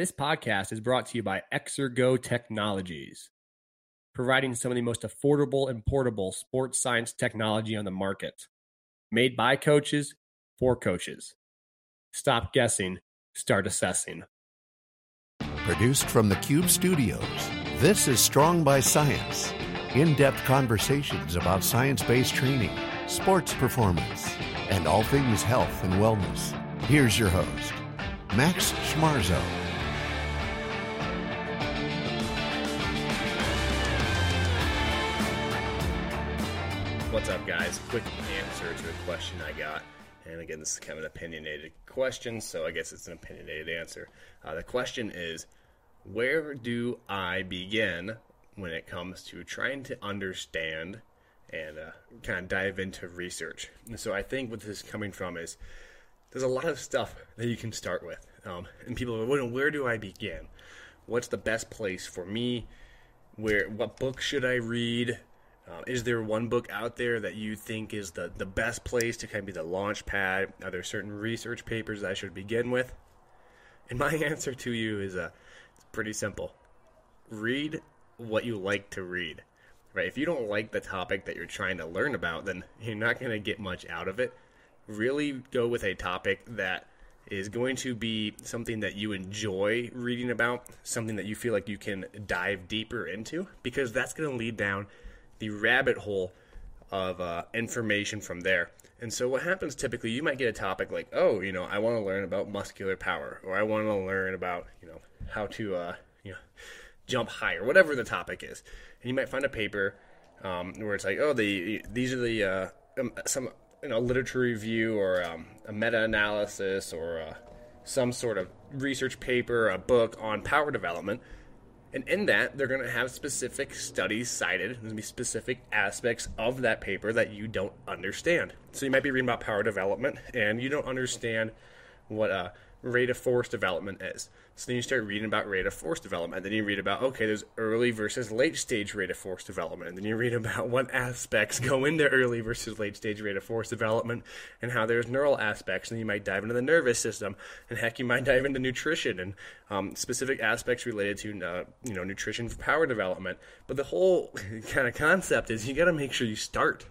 This podcast is brought to you by Exergo Technologies, providing some of the most affordable and portable sports science technology on the market. Made by coaches for coaches. Stop guessing, start assessing. Produced from the Cube Studios, this is Strong by Science. In depth conversations about science based training, sports performance, and all things health and wellness. Here's your host, Max Schmarzo. What's up, guys? Quick answer to a question I got. And again, this is kind of an opinionated question, so I guess it's an opinionated answer. Uh, the question is Where do I begin when it comes to trying to understand and uh, kind of dive into research? And so I think what this is coming from is there's a lot of stuff that you can start with. Um, and people are, well, where do I begin? What's the best place for me? Where what book should I read? Uh, is there one book out there that you think is the, the best place to kind of be the launch pad? Are there certain research papers I should begin with? And my answer to you is uh, it's pretty simple. Read what you like to read. Right? If you don't like the topic that you're trying to learn about, then you're not going to get much out of it. Really go with a topic that is going to be something that you enjoy reading about, something that you feel like you can dive deeper into, because that's going to lead down the rabbit hole of uh, information from there. And so, what happens typically, you might get a topic like, oh, you know, I want to learn about muscular power, or I want to learn about, you know, how to, uh, you know, jump higher, whatever the topic is. And you might find a paper um, where it's like, oh, the these are the uh, um, some you know literature review or um, a meta-analysis or uh, some sort of research paper, a book on power development and in that, they're going to have specific studies cited. There's going to be specific aspects of that paper that you don't understand. So you might be reading about power development and you don't understand what a rate of force development is. So then you start reading about rate of force development. Then you read about, okay, there's early versus late stage rate of force development. Then you read about what aspects go into early versus late stage rate of force development and how there's neural aspects. And you might dive into the nervous system. And heck, you might dive into nutrition and um, specific aspects related to, uh, you know, nutrition for power development. But the whole kind of concept is you got to make sure you start.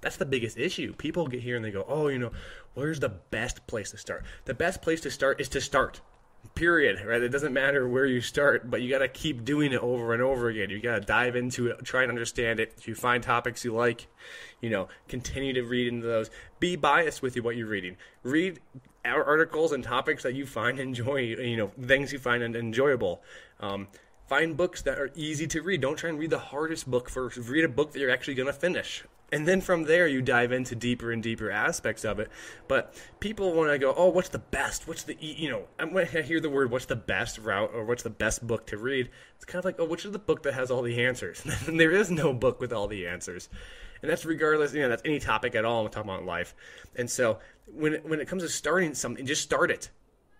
That's the biggest issue. People get here and they go, oh, you know, where's the best place to start? The best place to start is to start. Period. Right? It doesn't matter where you start, but you got to keep doing it over and over again. You got to dive into it, try and understand it. If you find topics you like, you know, continue to read into those. Be biased with what you're reading. Read articles and topics that you find enjoy. You know, things you find enjoyable. Um, find books that are easy to read. Don't try and read the hardest book first. Read a book that you're actually going to finish and then from there you dive into deeper and deeper aspects of it. But people want to go oh what's the best? What's the you know when i hear the word what's the best route or what's the best book to read? It's kind of like oh which is the book that has all the answers? And there is no book with all the answers. And that's regardless you know that's any topic at all i'm talking about life. And so when it, when it comes to starting something just start it.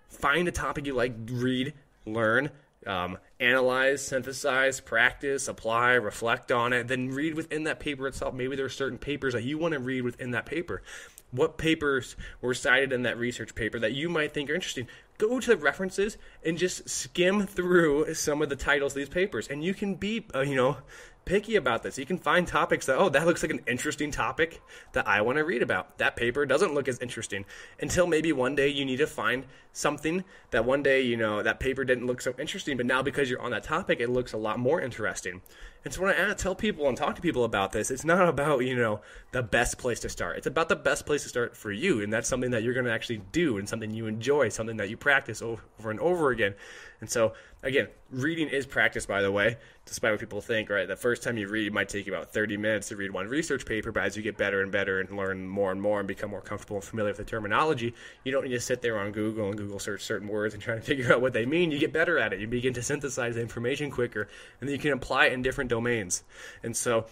Find a topic you like read learn um, analyze, synthesize, practice, apply, reflect on it, then read within that paper itself. Maybe there are certain papers that you want to read within that paper. What papers were cited in that research paper that you might think are interesting? Go to the references and just skim through some of the titles of these papers, and you can be, uh, you know, picky about this. You can find topics that, oh, that looks like an interesting topic that I want to read about. That paper doesn't look as interesting until maybe one day you need to find something that one day, you know, that paper didn't look so interesting, but now because you're on that topic, it looks a lot more interesting. And so when I tell people and talk to people about this, it's not about, you know, the best place to start. It's about the best place to start for you. And that's something that you're going to actually do and something you enjoy, something that you practice over and over again. And so, again, reading is practice, by the way, despite what people think, right? The first time you read, it might take you about 30 minutes to read one research paper, but as you get better and better and learn more and more and become more comfortable and familiar with the terminology, you don't need to sit there on Google and Google search certain words and try to figure out what they mean. You get better at it. You begin to synthesize the information quicker, and then you can apply it in different domains. And so,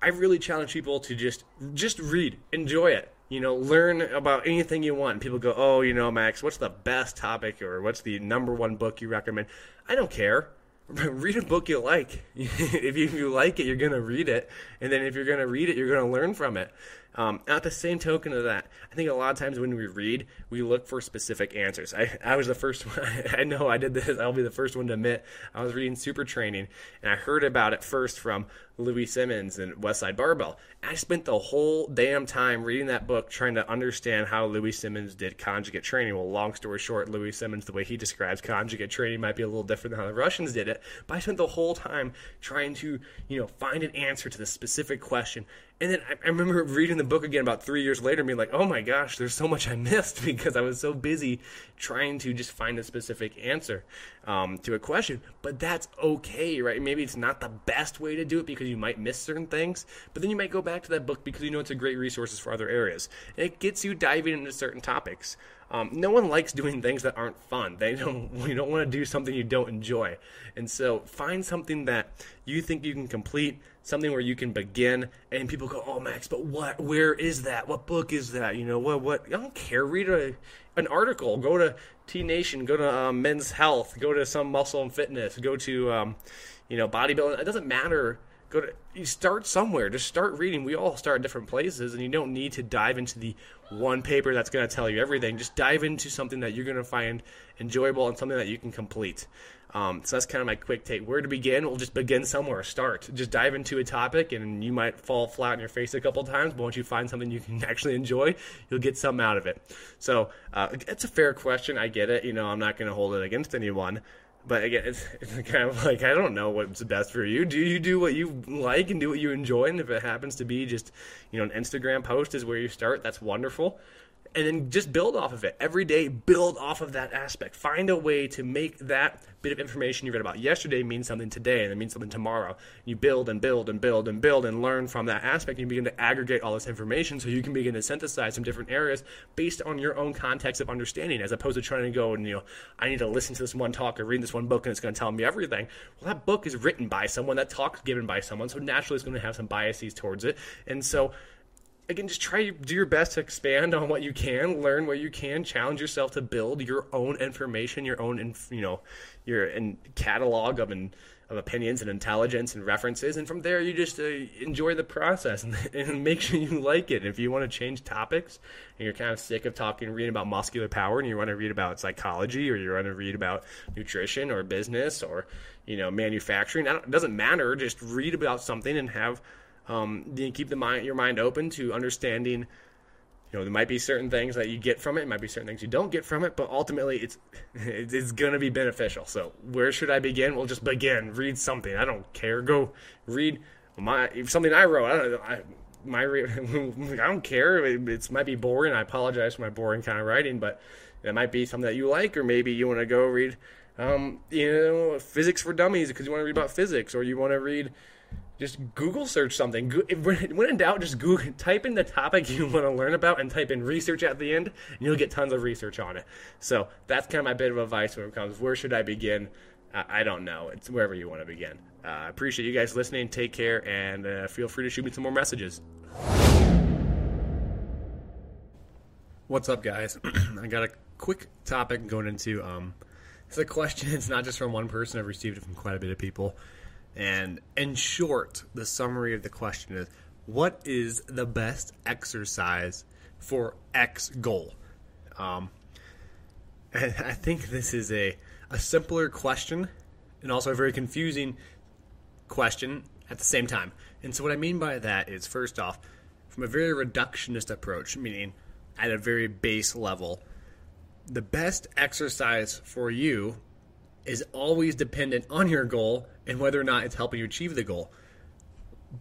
I really challenge people to just just read, enjoy it you know, learn about anything you want. People go, oh, you know, Max, what's the best topic or what's the number one book you recommend? I don't care. read a book you like. if, you, if you like it, you're going to read it. And then if you're going to read it, you're going to learn from it. Um, at the same token of that, I think a lot of times when we read, we look for specific answers. I, I was the first one, I know I did this, I'll be the first one to admit, I was reading Super Training, and I heard about it first from Louie Simmons and Westside Barbell. I spent the whole damn time reading that book trying to understand how Louie Simmons did conjugate training. Well, long story short, Louie Simmons, the way he describes conjugate training might be a little different than how the Russians did it, but I spent the whole time trying to, you know, find an answer to the specific question and then I, remember reading the book again about three years later and being like, oh my gosh, there's so much I missed because I was so busy trying to just find a specific answer um, to a question. But that's okay, right? Maybe it's not the best way to do it because you might miss certain things, but then you might go back to that book because you know it's a great resource for other areas. It gets you diving into certain topics. Um, no one likes doing things that aren't fun. They don't. You don't want to do something you don't enjoy, and so find something that you think you can complete, something where you can begin. And people go, "Oh, Max, but what? Where is that? What book is that? You know what? What? I don't care. Read a an article. Go to T Nation. Go to um, Men's Health. Go to some Muscle and Fitness. Go to um, you know bodybuilding. It doesn't matter go to you start somewhere. Just start reading. We all start at different places and you don't need to dive into the one paper that's going to tell you everything. Just dive into something that you're going to find enjoyable and something that you can complete. Um, so that's kind of my quick take. Where to begin? We'll just begin somewhere start. Just dive into a topic and you might fall flat on your face a couple times but once you find something you can actually enjoy you'll get something out of it. So uh, it's a fair question. I get it. You know i'm not going to hold it against anyone but again, it's, it's, kind of like I don't know what's best for you. Do you do what you like and do what you enjoy? And if it happens to be just you know an Instagram post is where you start, that's wonderful and then just build off of it. Every day build off of that aspect. Find a way to make that bit of information you read about yesterday mean something today and it means something tomorrow. You build and build and build and build and learn from that aspect you begin to aggregate all this information so you can begin to synthesize some different areas based on your own context of understanding as opposed to trying to go and you know i need to listen to this one talk or read this one book and it's going to tell me everything. Well that book is written by someone. That talk is given by someone. So naturally it's going to have some biases towards it. And so again, just try to do your best to expand on what you can, learn what you can, challenge yourself to build your own information, your own, you know, your in catalog of of opinions and intelligence and references, and from there you just uh, enjoy the process and, and, make sure you like it. If you want to change topics and you're kind of sick of talking, reading about muscular power, and you want to read about psychology, or you want to read about nutrition or business or you know manufacturing, it doesn't matter. Just read about something and have um, you keep the mind, your mind open to understanding. You know, there might be certain things that you get from it. It might be certain things you don't get from it, but ultimately, it's it's going to be beneficial. So, where should I begin? Well, just begin. Read something. I don't care. Go read my something I wrote. I don't. I, my I don't care. It, might be boring. I apologize for my boring kind of writing, but it might be something that you like, or maybe you want to go read, um, you know, physics for dummies because you want to read about physics, or you want to read just Google search something. When in doubt, just Google, type in the topic you want to learn about and type in research at the end, and you'll get tons of research on it. So that's kind of my bit of advice when it comes. Where should I begin? I don't know. It's wherever you want to begin. Uh, I uh, appreciate you guys listening. Take care, and uh, feel free to shoot me some more messages. What's up, guys? I got a quick topic going into. Um, it's a question. It's not just from one person. I've received it from quite a bit of people. And in short, the summary of the question is what is the best exercise for X goal? Um, and I think this is a, a simpler question and also a very confusing question at the same time. And so, what I mean by that is first off, from a very reductionist approach, meaning at a very base level, the best exercise for you is always dependent on your goal and whether or not it's helping you achieve the goal.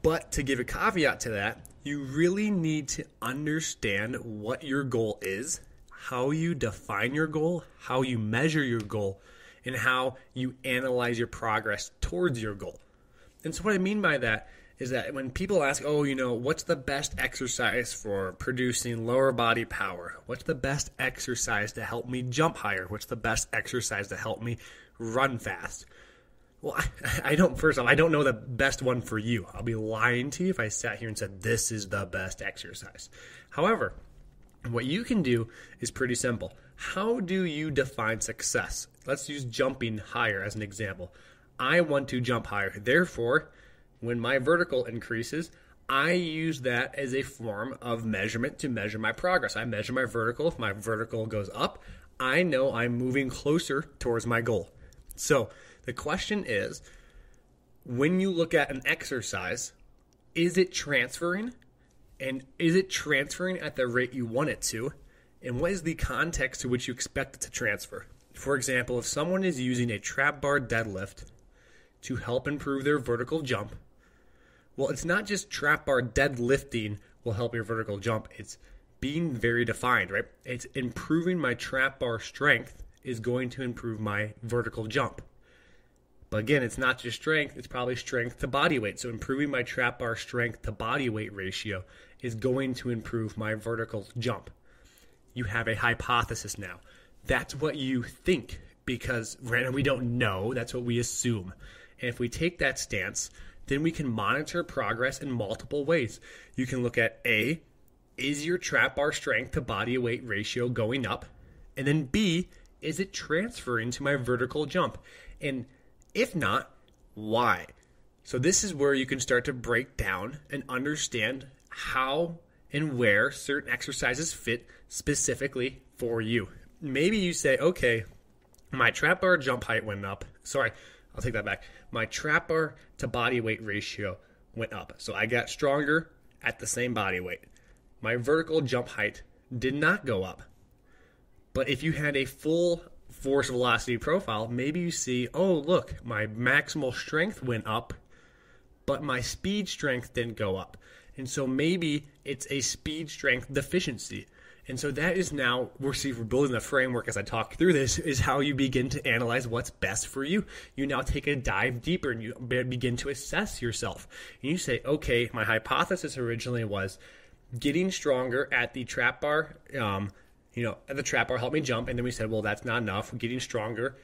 But to give a caveat to that, you really need to understand what your goal is, how you define your goal, how you measure your goal, and how you analyze your progress towards your goal. And so, what I mean by that is that when people ask, oh, you know, what's the best exercise for producing lower body power? What's the best exercise to help me jump higher? What's the best exercise to help me run fast. Well, I, I, don't, first off, I don't know the best one for you. I'll be lying to you if I sat here and said this is the best exercise. However, what you can do is pretty simple. How do you define success? Let's use jumping higher as an example. I want to jump higher. Therefore, when my vertical increases, I use that as a form of measurement to measure my progress. I measure my vertical. If my vertical goes up, I know I'm moving closer towards my goal. So the question is when you look at an exercise, is it transferring? And is it transferring at the rate you want it to? And what is the context to which you expect it to transfer? For example, if someone is using a trap bar deadlift to help improve their vertical jump, well, it's not just trap bar deadlifting will help your vertical jump. It's being very defined, right? It's improving my trap bar strength is going to improve my vertical jump. But again, it's not just strength, it's probably strength to body weight. So improving my trap bar strength to body weight ratio is going to improve my vertical jump. You have a hypothesis now. That's what you think because right we don't know, that's what we assume. And if we take that stance, then we can monitor progress in multiple ways. You can look at A, is your trap bar strength to body weight ratio going up? And then B, is it transferring to my vertical jump? And if not, why? So this is where you can start to break down and understand how and where certain exercises fit specifically for you. Maybe you say, okay, my trap bar jump height went up. Sorry, I'll take that back. My trap bar to body weight ratio went up. So I got stronger at the same body weight. My vertical jump height did not go up. But if you had a full force velocity profile, maybe you see, oh, look, my maximal strength went up, but my speed strength didn't go up. And so maybe it's a speed strength deficiency. And so that is now we're see we're building the framework as I talk through this is how you begin to analyze what's best for you. You now take a dive deeper and you begin to assess yourself. And you say, okay, my hypothesis originally was getting stronger at the trap bar. Um, you know, the trap bar helped me jump, and then we said, well, that's not enough. We're Getting stronger,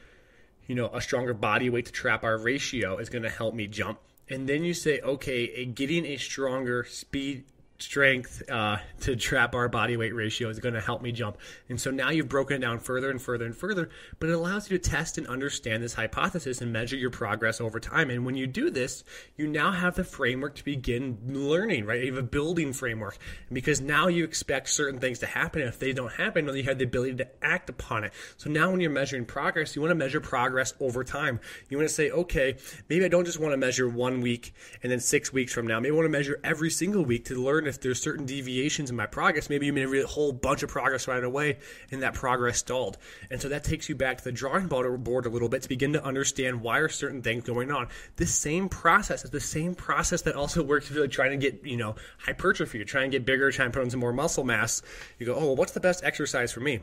you know, a stronger body weight to trap bar ratio is going to help me jump. And then you say, okay, getting a stronger speed strength uh, to trap bar body weight ratio is going to help me jump. And so now you've broken it down further and further and further, but it allows you to test and understand this hypothesis and measure your progress over time. And when you do this, you now have the framework to begin learning, right? You have a building framework because now you expect certain things to happen. If they don't happen, then you have the ability to act upon it. So now when you're measuring progress, you want to measure progress over time. You want to say, okay, maybe I don't just want to measure one week and then six weeks from now. Maybe I want to measure every single week to learn if there's certain deviations in my progress, maybe you made a whole bunch of progress right away and that progress stalled. And so that takes you back to the drawing board a little bit to begin to understand why are certain things going on. This same process is the same process that also works if you're trying to get, you know, hypertrophy, you're trying to get bigger, trying to put on some more muscle mass. You go, oh, well, what's the best exercise for me?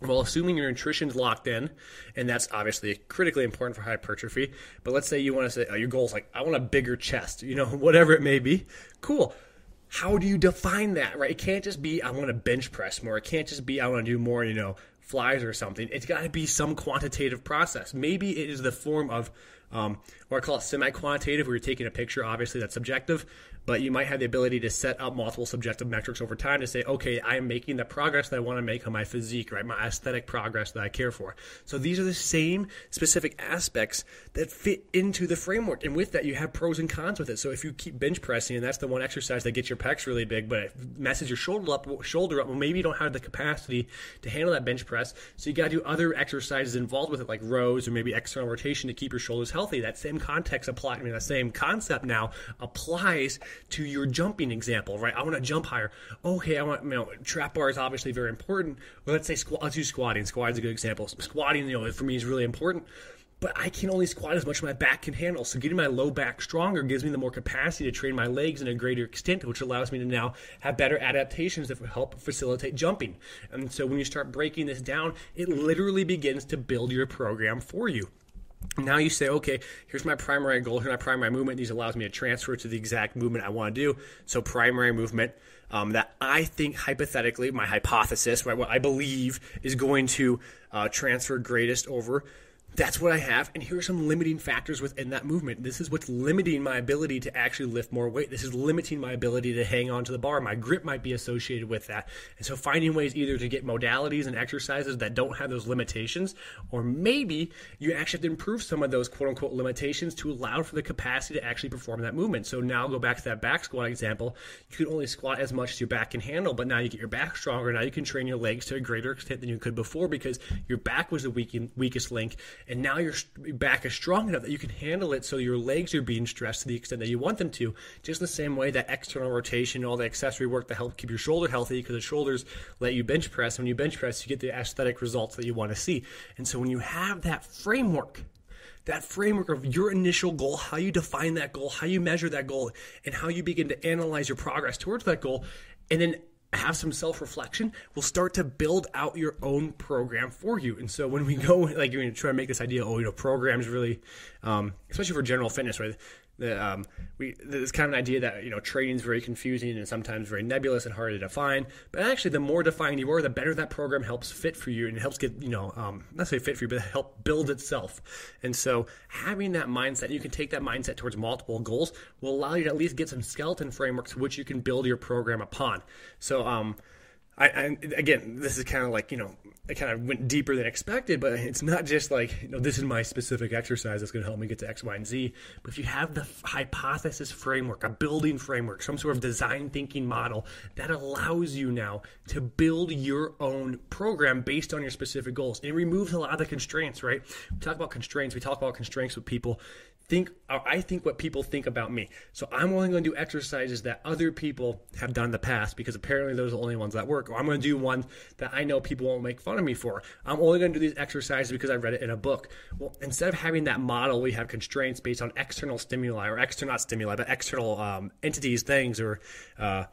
Well, assuming your nutrition's locked in, and that's obviously critically important for hypertrophy, but let's say you want to say, oh, your goal is like, I want a bigger chest, you know, whatever it may be. Cool how do you define that, right? It can't just be I want to bench press more. It can't just be I want to do more, you know, flies or something. It's got to be some quantitative process. Maybe it is the form of, um, or I call it semi-quantitative, where you're taking a picture. Obviously, that's subjective, but you might have the ability to set up multiple subjective metrics over time to say, okay, I am making the progress that I want to make on my physique, right? My aesthetic progress that I care for. So these are the same specific aspects that fit into the framework. And with that, you have pros and cons with it. So if you keep bench pressing, and that's the one exercise that gets your pecs really big, but it messes your shoulder up, shoulder up, well, maybe you don't have the capacity to handle that bench press. So you got to do other exercises involved with it, like rows or maybe external rotation to keep your shoulders healthy. That same context apply, I mean, that same concept now applies to your jumping example, right? I want to jump higher. Oh, okay, I want, you know, trap bar is obviously very important. Well, let's say squat, let's use squatting. Squatting is a good example. Squatting, you know, for me is really important but I can only squat as much as my back can handle. So getting my low back stronger gives me the more capacity to train my legs in a greater extent, which allows me to now have better adaptations that will help facilitate jumping. And so when you start breaking this down, it literally begins to build your program for you. Now you say, okay, here's my primary goal, here's my primary movement. These allows me to transfer to the exact movement I want to do. So primary movement um, that I think hypothetically, my hypothesis, right, what I believe is going to uh, transfer greatest over that's what I have, and here are some limiting factors within that movement. This is what's limiting my ability to actually lift more weight. This is limiting my ability to hang on to the bar. My grip might be associated with that. And so finding ways either to get modalities and exercises that don't have those limitations, or maybe you actually have to improve some of those quote unquote limitations to allow for the capacity to actually perform that movement. So now go back to that back squat example. You can only squat as much as your back can handle, but now you get your back stronger. Now you can train your legs to a greater extent than you could before because your back was the weak, weakest link and now your back is strong enough that you can handle it so your legs are being stressed to the extent that you want them to just the same way that external rotation all the accessory work to help keep your shoulder healthy because the shoulders let you bench press. And when you bench press you get the aesthetic results that you want to see. And so when you have that framework that framework of your initial goal, how you define that goal, how you measure that goal, and how you begin to analyze your progress towards that goal, and then have some self reflection, will start to build out your own program for you. And so when we go, like, you're going to try to make this idea, oh, you know, programs really, um, especially for general fitness, right? The, um, we kind of an idea that you know training is very confusing and sometimes very nebulous and hard to define. But actually, the more defined you are, the better that program helps fit for you and it helps get you know um, not say fit for you, but help build itself. And so having that mindset, you can take that mindset towards multiple goals will allow you to at least get some skeleton frameworks which you can build your program upon. So um, I, I, again, this is kind of like you know, I kind of went deeper than expected, but it's not just like you know, this is my specific exercise that's going to help me get to X, Y, and Z. But if you have the hypothesis framework, a building framework, some sort of design thinking model that allows you now to build your own program based on your specific goals, it removes a lot of the constraints. Right? We talk about constraints. We talk about constraints with people think I think what people think about me. So I'm only going to do exercises that other people have done in the past because apparently those are the only ones that work. Or I'm going to do one that I know people won't make fun of me for. I'm only going to do these exercises because I read it in a book. Well, instead of having that model, we have constraints based on external stimuli or external not stimuli, but external um, entities, things, or uh,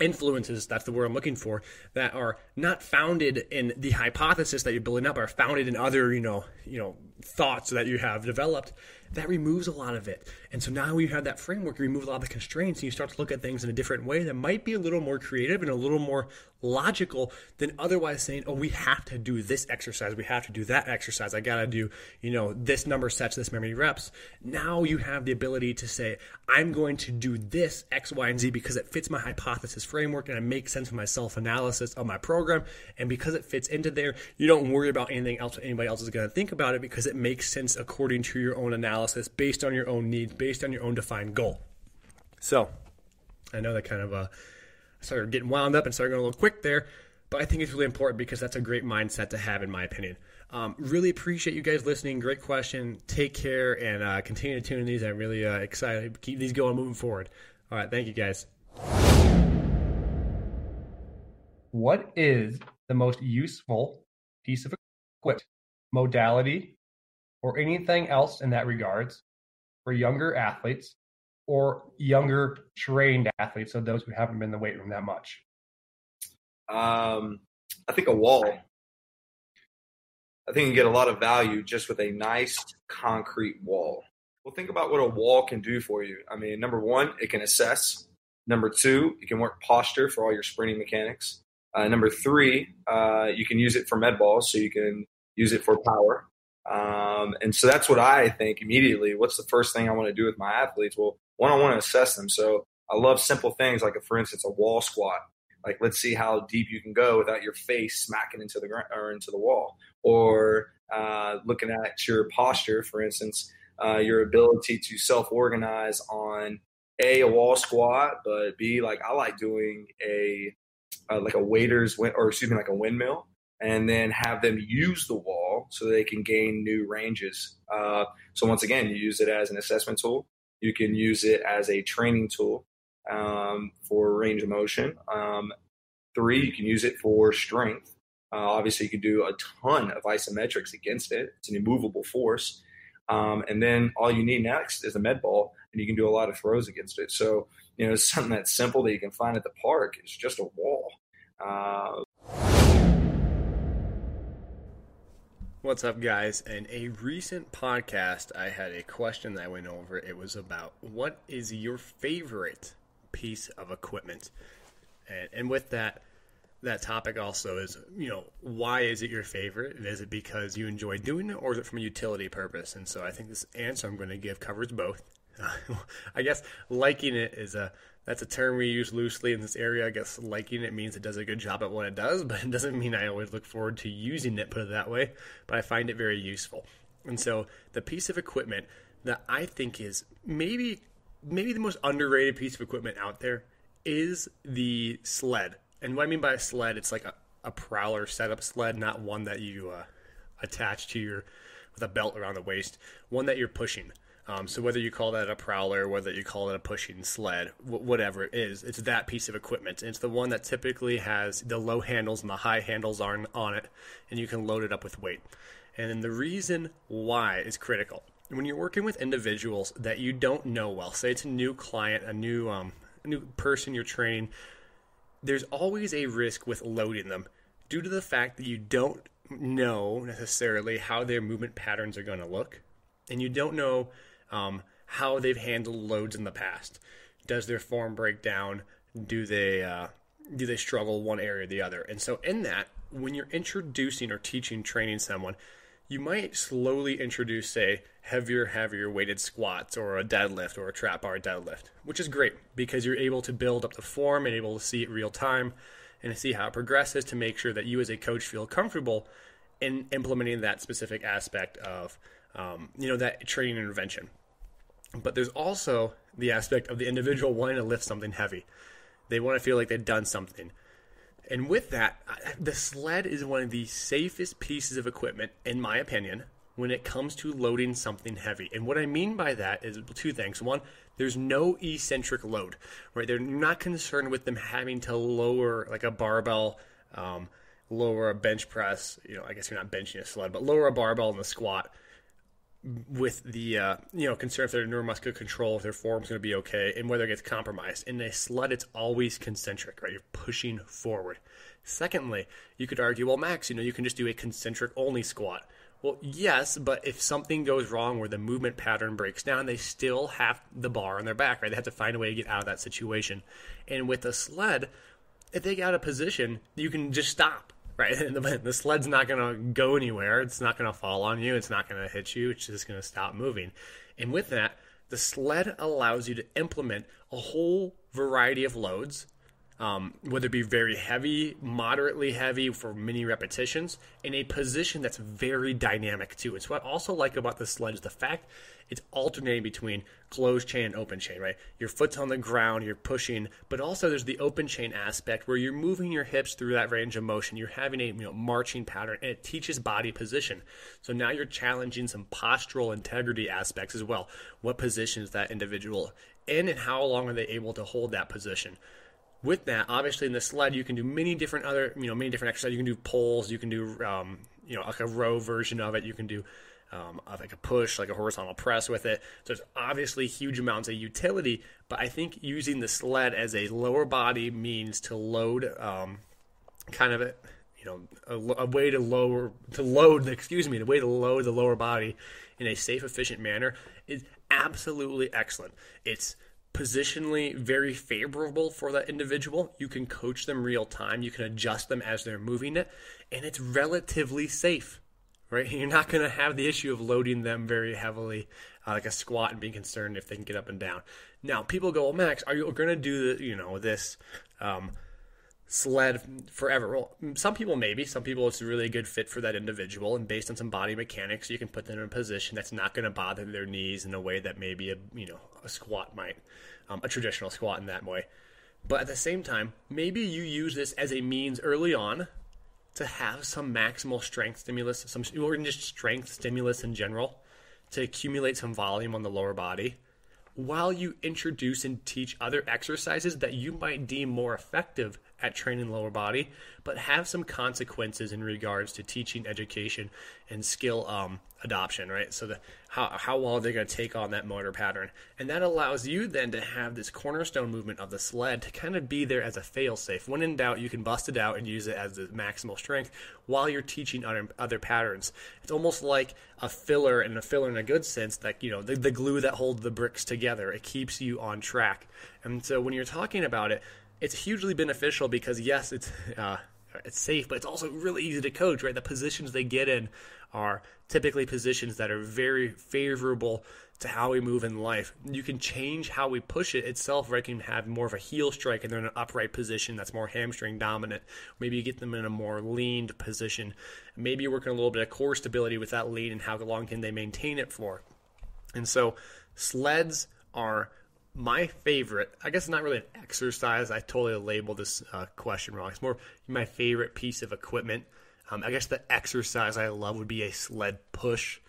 influences that's the word i'm looking for that are not founded in the hypothesis that you're building up are founded in other you know you know thoughts that you have developed that removes a lot of it. And so now you have that framework, you remove a lot of the constraints, and you start to look at things in a different way that might be a little more creative and a little more logical than otherwise saying, oh, we have to do this exercise, we have to do that exercise, I gotta do, you know, this number sets, this memory reps. Now you have the ability to say, I'm going to do this X, Y, and Z because it fits my hypothesis framework and it makes sense for my self analysis of my program. And because it fits into there, you don't worry about anything else anybody else is gonna think about it because it makes sense according to your own analysis, based on your own needs, based on your own defined goal. So, I know that kind of uh, started getting wound up and started going a little quick there, but I think it's really important because that's a great mindset to have, in my opinion. Um, really appreciate you guys listening. Great question. Take care and uh, continue to tune in these. I'm really uh, excited. Keep these going moving forward. All right. Thank you guys. What is the most useful piece of equipment, modality, or anything else in that regards for younger athletes or younger trained athletes, so those who haven't been in the weight room that much? Um, I think a wall. I think you get a lot of value just with a nice concrete wall. Well, think about what a wall can do for you. I mean, number one, it can assess. Number two, it can work posture for all your sprinting mechanics. Uh, number three, uh, you can use it for med balls, so you can use it for power. Um, and so that's what I think immediately. What's the first thing I want to do with my athletes? Well, one, I want to assess them. So I love simple things like, a, for instance, a wall squat. Like, let's see how deep you can go without your face smacking into the ground or into the wall. Or uh, looking at your posture, for instance, uh, your ability to self-organize on a a wall squat, but b like I like doing a uh, like a waiter's or excuse me like a windmill and then have them use the wall so they can gain new ranges. Uh, so once again, you use it as an assessment tool. You can use it as a training tool um, for range of motion. Um, three, you can use it for strength. Uh, obviously, you can do a ton of isometrics against it. It's an immovable force. Um, and then all you need next is a med ball, and you can do a lot of throws against it. So, you know, something that's simple that you can find at the park. It's just a wall. Uh, What's up, guys? In a recent podcast, I had a question that I went over. It was about what is your favorite piece of equipment? And, and with that, that topic also is, you know, why is it your favorite? Is it because you enjoy doing it, or is it from a utility purpose? And so I think this answer I'm going to give covers both. I guess liking it is a that's a term we use loosely in this area. I guess liking it means it does a good job at what it does, but it doesn't mean I always look forward to using it. Put it that way. But I find it very useful. And so the piece of equipment that I think is maybe maybe the most underrated piece of equipment out there is the sled. And what I mean by a sled, it's like a, a prowler setup sled, not one that you uh, attach to your with a belt around the waist, one that you're pushing. Um, so whether you call that a prowler, whether you call it a pushing sled, w- whatever it is, it's that piece of equipment. And it's the one that typically has the low handles and the high handles on on it, and you can load it up with weight. And then the reason why is critical. When you're working with individuals that you don't know well, say it's a new client, a new um, a new person you're training, there's always a risk with loading them due to the fact that you don't know necessarily how their movement patterns are going to look, and you don't know um, how they've handled loads in the past. Does their form break down? Do they uh, do they struggle one area or the other? And so in that, when you're introducing or teaching, training someone, you might slowly introduce, say, heavier, heavier weighted squats or a deadlift or a trap bar deadlift, which is great because you're able to build up the form and able to see it real time and see how it progresses to make sure that you as a coach feel comfortable in implementing that specific aspect of, um, you know, that training intervention. But there's also the aspect of the individual wanting to lift something heavy. They want to feel like they've done something. And with that, the sled is one of the safest pieces of equipment, in my opinion, when it comes to loading something heavy. And what I mean by that is two things. One, there's no eccentric load, right? They're not concerned with them having to lower like a barbell, um, lower a bench press. You know, I guess you're not benching a sled, but lower a barbell in the squat with the uh, you know concern if their neuromuscular control, if their form's going to be okay, and whether it gets compromised. In a sled, it's always concentric, right? You're pushing forward. Secondly, you could argue, well, Max, you know, you can just do a concentric only squat. Well, yes, but if something goes wrong where the movement pattern breaks down, they still have the bar on their back, right? They have to find a way to get out of that situation. And with a sled, if they get out of position, you can just stop right? the, sled's not going to go anywhere. It's not going to fall on you. It's not going to hit you. It's just going to stop moving. And with that, the sled allows you to implement a whole variety of loads, um, whether it be very heavy, moderately heavy for many repetitions, in a position that's very dynamic too. It's what I also like about the sled is the fact it's alternating between closed chain and open chain, right? Your foot's on the ground, you're pushing, but also there's the open chain aspect where you're moving your hips through that range of motion. You're having a you know marching pattern, and it teaches body position. So now you're challenging some postural integrity aspects as well. What position is that individual in, and how long are they able to hold that position? With that, obviously in the sled, you can do many different other, you know, many different exercises. You can do pulls, you can do, um, you know, like a row version of it. You can do um, like a push, like a horizontal press with it. So there's obviously huge amounts of utility, but I think using the sled as a lower body means to load um, kind of a you know a, a, way to lower to load excuse me the way to load the lower body in a safe efficient manner is absolutely excellent it's positionally very favorable for that individual you can coach them real time you can adjust them as they're moving it and it's relatively safe right? You're not going to have the issue of loading them very heavily, uh, like a squat, and being concerned if they can get up and down. Now, people go, well, Max, are you going to do the, you know, this um, sled forever? Well, some people maybe. Some people it's really a good fit for that individual, and based on some body mechanics, you can put them in a position that's not going to bother their knees in a way that maybe a, you know, a squat might, um, a traditional squat in that way. But at the same time, maybe you use this as a means early on to have some maximal strength stimulus, some or just strength stimulus in general, to accumulate some volume on the lower body, while you introduce and teach other exercises that you might deem more effective at training lower body, but have some consequences in regards to teaching, education, and skill um, adoption, right? So the how how well they're going to take on that motor pattern, and that allows you then to have this cornerstone movement of the sled to kind of be there as a fail-safe. When in doubt, you can bust it out and use it as the maximal strength while you're teaching other other patterns. It's almost like a filler, and a filler in a good sense, like you know the, the glue that holds the bricks together. It keeps you on track, and so when you're talking about it it's hugely beneficial because yes, it's uh, it's safe, but it's also really easy to coach, right? The positions they get in are typically positions that are very favorable to how we move in life. You can change how we push it itself, right? You can have more of a heel strike and they're in an upright position that's more hamstring dominant. Maybe you get them in a more leaned position. Maybe you're working a little bit of core stability with that lean and how long can they maintain it for. And so sleds are my favorite, I guess not really an exercise. I totally labeled this uh, question wrong. It's more my favorite piece of equipment. Um, I guess the exercise I love would be a sled push.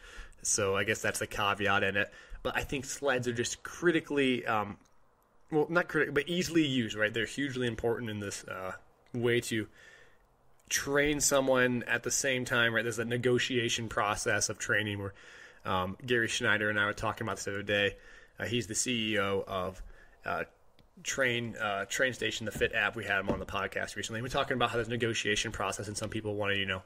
So I guess that's the caveat in it. But I think sleds are just critically, um, well, not critical, but easily used, right? They're hugely important in this uh, way to train someone at the same time, right? There's a negotiation process of training where um, Gary Schneider and I were talking about this the other day he's the CEO of uh, Train uh, Train Station, the Fit app. We had him on the podcast recently. We're talking about how there's negotiation process, and some people want to, you know,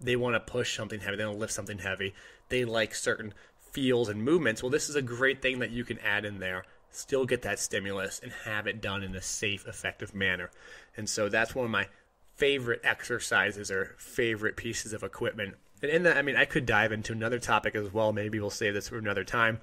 they want to push something heavy, they want to lift something heavy. They like certain feels and movements. Well, this is a great thing that you can add in there. Still get that stimulus and have it done in a safe, effective manner. And so that's one of my favorite exercises or favorite pieces of equipment. And in that, I mean, I could dive into another topic as well. Maybe we'll save this for another time.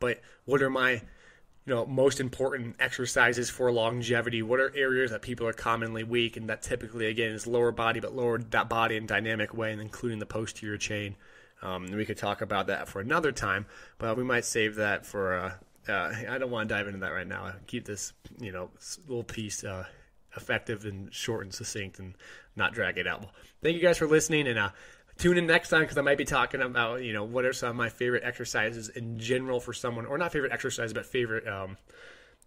But what are my you know most important exercises for longevity? What are areas that people are commonly weak and that typically again is lower body but lower that body in dynamic way and including the posterior chain. Um, we could talk about that for another time, but we might save that for. Uh, uh, I don't want to dive into that right now. Keep this, you know, little piece uh, effective and short and succinct, and not drag it out. Thank you guys for listening, and uh, tune in next time because I might be talking about you know what are some of my favorite exercises in general for someone, or not favorite exercise, but favorite um,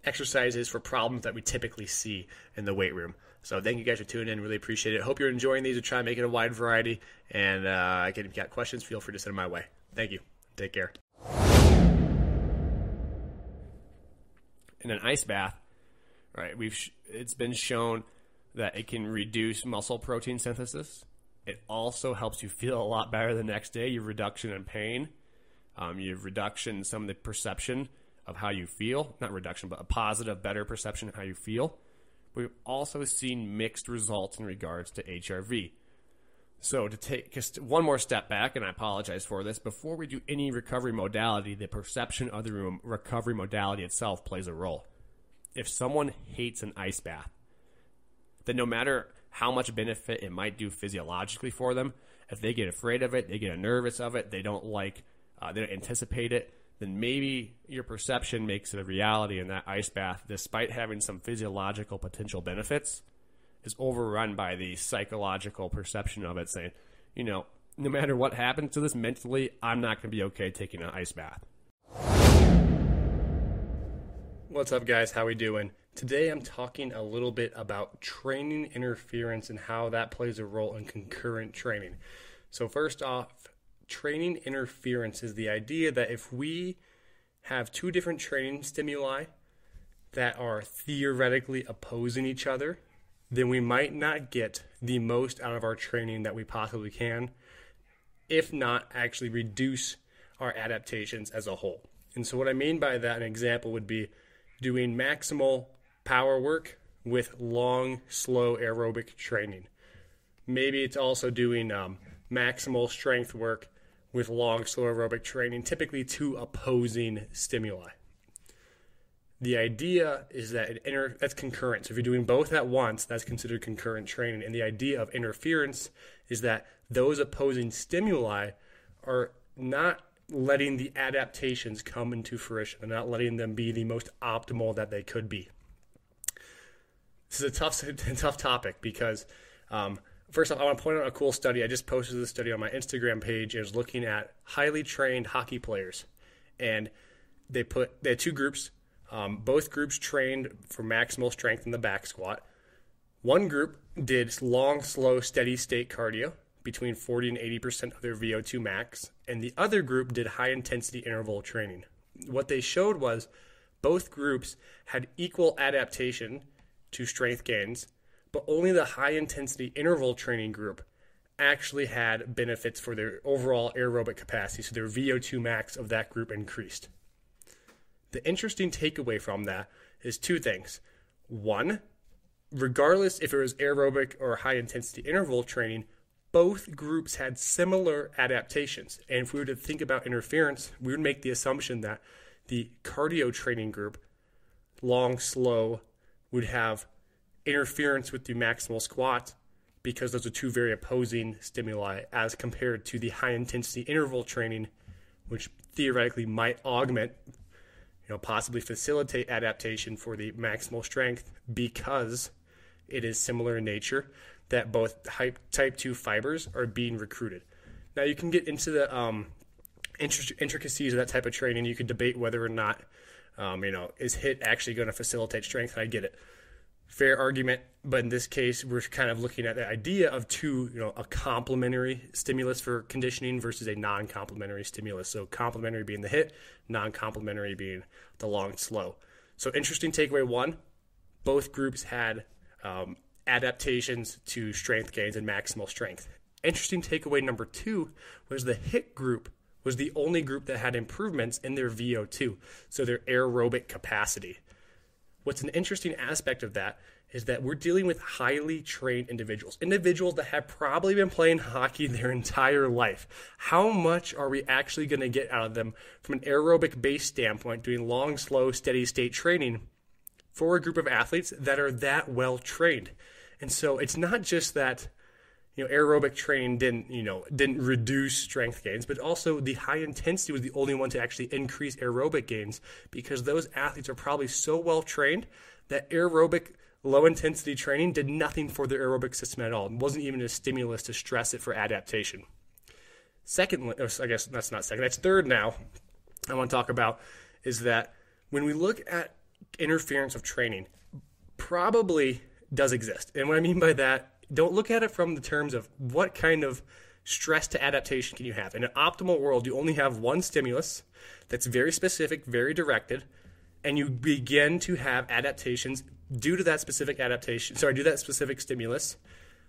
exercises for problems that we typically see in the weight room. So thank you guys for tuning in. Really appreciate it. Hope you're enjoying these. We try and make it a wide variety. And uh, again, if you got questions, feel free to send them my way. Thank you. Take care. In an ice bath, right? We've it's been shown that it can reduce muscle protein synthesis it also helps you feel a lot better the next day. You have reduction in pain. Um, you have reduction in some of the perception of how you feel. Not reduction, but a positive, better perception of how you feel. We've also seen mixed results in regards to HRV. So to take just one more step back, and I apologize for this, before we do any recovery modality, the perception of the recovery modality itself plays a role. If someone hates an ice bath, then no matter how much benefit it might do physiologically for them. If they get afraid of it, they get nervous of it, they don't like, uh, they don't anticipate it, then maybe your perception makes it a reality and that ice bath, despite having some physiological potential benefits, is overrun by the psychological perception of it, saying, you know, no matter what happens to this mentally, I'm not going to be okay taking an ice bath. What's up, guys? How we doing? Today I'm talking a little bit about training interference and how that plays a role in concurrent training. So, first off, training interference is the idea that if we have two different training stimuli that are theoretically opposing each other, then we might not get the most out of our training that we possibly can, if not actually reduce our adaptations as a whole. And so, what I mean by that, an example would be doing maximal power work with long, slow aerobic training. Maybe it's also doing um, maximal strength work with long, slow aerobic training, typically two opposing stimuli. The idea is that it inter- that's concurrent. So if you're doing both at once, that's considered concurrent training. And the idea of interference is that those opposing stimuli are not letting the adaptations come into fruition and not letting them be the most optimal that they could be. This is a tough, tough topic because, um, first off, I want to point out a cool study. I just posted this study on my Instagram page. It was looking at highly trained hockey players, and they put they had two groups. Um, both groups trained for maximal strength in the back squat. One group did long, slow, steady state cardio between 40 and 80% of their VO2 max, and the other group did high intensity interval training. What they showed was both groups had equal adaptation to strength gains, but only the high intensity interval training group actually had benefits for their overall aerobic capacity. So their VO2 max of that group increased. The interesting takeaway from that is two things. One, regardless if it was aerobic or high intensity interval training, both groups had similar adaptations. And if we were to think about interference, we would make the assumption that the cardio training group, long, slow, would have interference with the maximal squat because those are two very opposing stimuli as compared to the high intensity interval training, which theoretically might augment, you know, possibly facilitate adaptation for the maximal strength because it is similar in nature that both type 2 fibers are being recruited. Now, you can get into the um, intricacies of that type of training. You could debate whether or not, um, you know, is HIT actually going to facilitate strength? I get it. Fair argument, but in this case, we're kind of looking at the idea of two, you know, a complementary stimulus for conditioning versus a non-complementary stimulus. So complementary being the HIT, non-complementary being the long slow. So interesting takeaway one: both groups had um, adaptations to strength gains and maximal strength. Interesting takeaway number two was the HIIT group was the only group that had improvements in their VO2, so their aerobic capacity. What's an interesting aspect of that is that we're dealing with highly trained individuals, individuals that have probably been playing hockey their entire life. How much are we actually going to get out of them from an aerobic base standpoint, doing long, slow, steady state training for a group of athletes that are that well trained? And so it's not just that you know aerobic training didn't you know didn't reduce strength gains, but also the high intensity was the only one to actually increase aerobic gains because those athletes are probably so well trained that aerobic low intensity training did nothing for their aerobic system at all. It wasn't even a stimulus to stress it for adaptation. Second, I guess that's not second, that's third now. I want to talk about is that when we look at interference of training, probably does exist. And what I mean by that, don't look at it from the terms of what kind of stress to adaptation can you have. In an optimal world, you only have one stimulus that's very specific, very directed, and you begin to have adaptations due to that specific adaptation. Sorry, due to that specific stimulus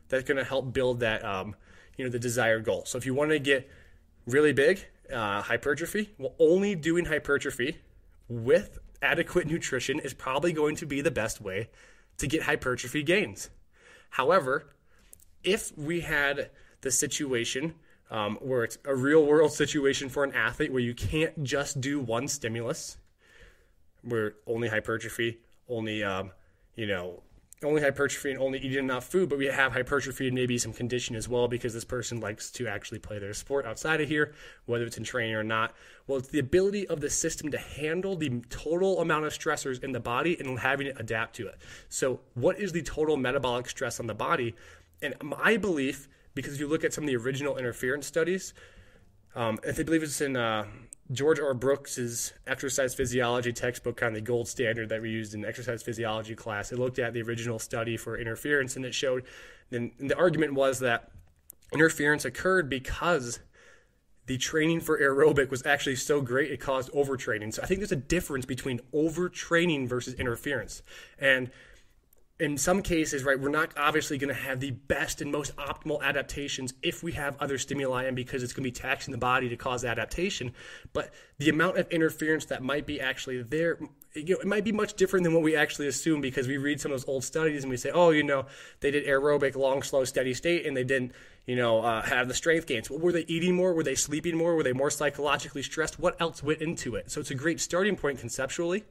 that's going to help build that, um, you know, the desired goal. So if you want to get really big, uh, hypertrophy, well, only doing hypertrophy with adequate nutrition is probably going to be the best way to get hypertrophy gains. However, if we had the situation um, where it's a real world situation for an athlete where you can't just do one stimulus, where only hypertrophy, only um, you know only hypertrophy and only eating enough food, but we have hypertrophy and maybe some condition as well because this person likes to actually play their sport outside of here, whether it's in training or not. Well, it's the ability of the system to handle the total amount of stressors in the body and having it adapt to it. So, what is the total metabolic stress on the body? And my belief, because if you look at some of the original interference studies, um, I believe it's in uh, George R. Brooks's exercise physiology textbook, kind of the gold standard that we used in exercise physiology class. It looked at the original study for interference, and it showed. And the argument was that interference occurred because the training for aerobic was actually so great it caused overtraining. So I think there's a difference between overtraining versus interference, and in some cases, right, we're not obviously going to have the best and most optimal adaptations if we have other stimuli and because it's going to be taxing the body to cause adaptation. But the amount of interference that might be actually there, you know, it might be much different than what we actually assume because we read some of those old studies and we say, oh, you know, they did aerobic, long, slow, steady state, and they didn't, you know, uh, have the strength gains. Well, were they eating more? Were they sleeping more? Were they more psychologically stressed? What else went into it? So it's a great starting point conceptually.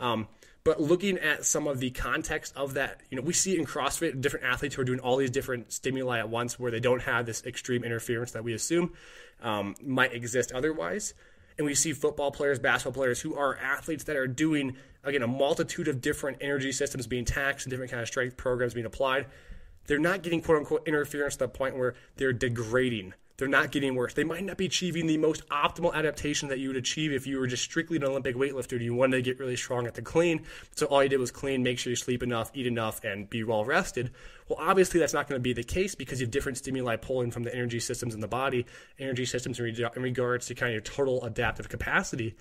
Um, but looking at some of the context of that, you know, we see in CrossFit different athletes who are doing all these different stimuli at once where they don't have this extreme interference that we assume um, might exist otherwise. And we see football players, basketball players who are athletes that are doing, again, a multitude of different energy systems being taxed and different kind of strength programs being applied. They're not getting quote unquote interference to the point where they're degrading they're not getting worse. They might not be achieving the most optimal adaptation that you would achieve if you were just strictly an Olympic weightlifter and you wanted to get really strong at the clean. So all you did was clean, make sure you sleep enough, eat enough, and be well rested. Well, obviously that's not going to be the case because you have different stimuli pulling from the energy systems in the body, energy systems in, in regards to kind of your total adaptive capacity.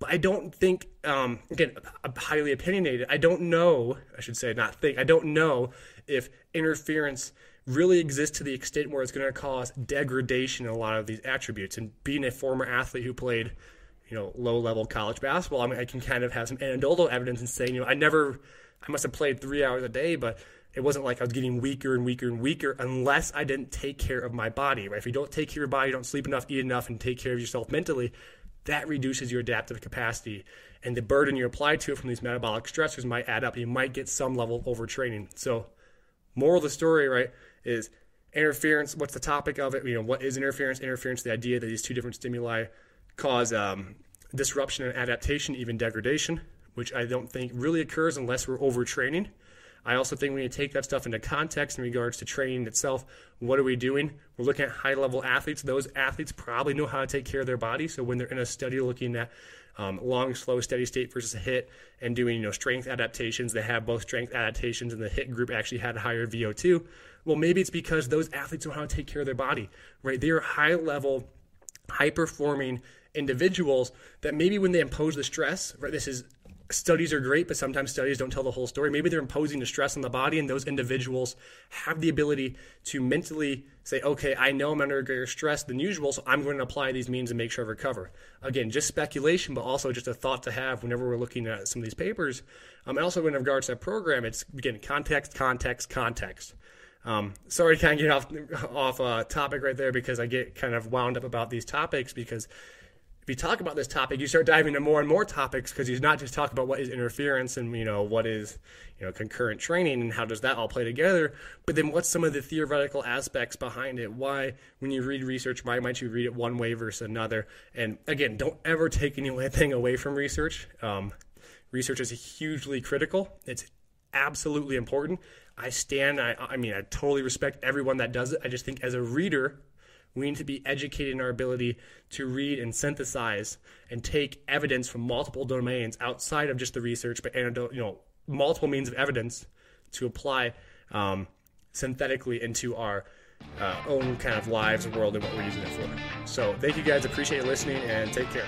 But I don't think, um, again, highly opinionated. I don't know, I should say, not think, I don't know if interference – really exists to the extent where it's going to cause degradation in a lot of these attributes. And being a former athlete who played, you know, low level college basketball, I mean, I can kind of have some anecdotal evidence and say, you know, I never, I must have played three hours a day, but it wasn't like I was getting weaker and weaker and weaker unless I didn't take care of my body, right? If you don't take care of your body, you don't sleep enough, eat enough, and take care of yourself mentally, that reduces your adaptive capacity. And the burden you apply to it from these metabolic stressors might add up. You might get some level of overtraining. So, moral of the story, right, is interference. What's the topic of it? You know, what is interference? Interference, the idea that these two different stimuli cause um, disruption and adaptation, even degradation, which I don't think really occurs unless we're overtraining. I also think we need to take that stuff into context in regards to training itself. What are we doing? We're looking at high level athletes. Those athletes probably know how to take care of their body. So when they're in a study looking at um, long, slow, steady state versus a HIIT and doing you know strength adaptations, they have both strength adaptations and the HIIT group actually had higher VO2. Well, maybe it's because those athletes know how to take care of their body, right? They are high level, high performing individuals that maybe when they impose the stress, right? This is studies are great, but sometimes studies don't tell the whole story. Maybe they're imposing the stress on the body, and those individuals have the ability to mentally say, okay, I know I'm under greater stress than usual, so I'm going to apply these means and make sure I recover. Again, just speculation, but also just a thought to have whenever we're looking at some of these papers. Um, and also in regards to that program, it's again context, context, context. Um, sorry to kind of get off off uh, topic right there because I get kind of wound up about these topics because if you talk about this topic, you start diving into more and more topics because he's not just talk about what is interference and you know what is you know concurrent training and how does that all play together, but then what's some of the theoretical aspects behind it? Why, when you read research, why might you read it one way versus another? And again, don't ever take anything away from research. Um, research is hugely critical. It's absolutely important. I stand. I, I mean, I totally respect everyone that does it. I just think as a reader we need to be educated in our ability to read and synthesize and take evidence from multiple domains outside of just the research, but you know, multiple means of evidence to apply um, synthetically into our uh, own kind of lives, world, and what we're using it for. So, thank you guys. Appreciate listening and take care.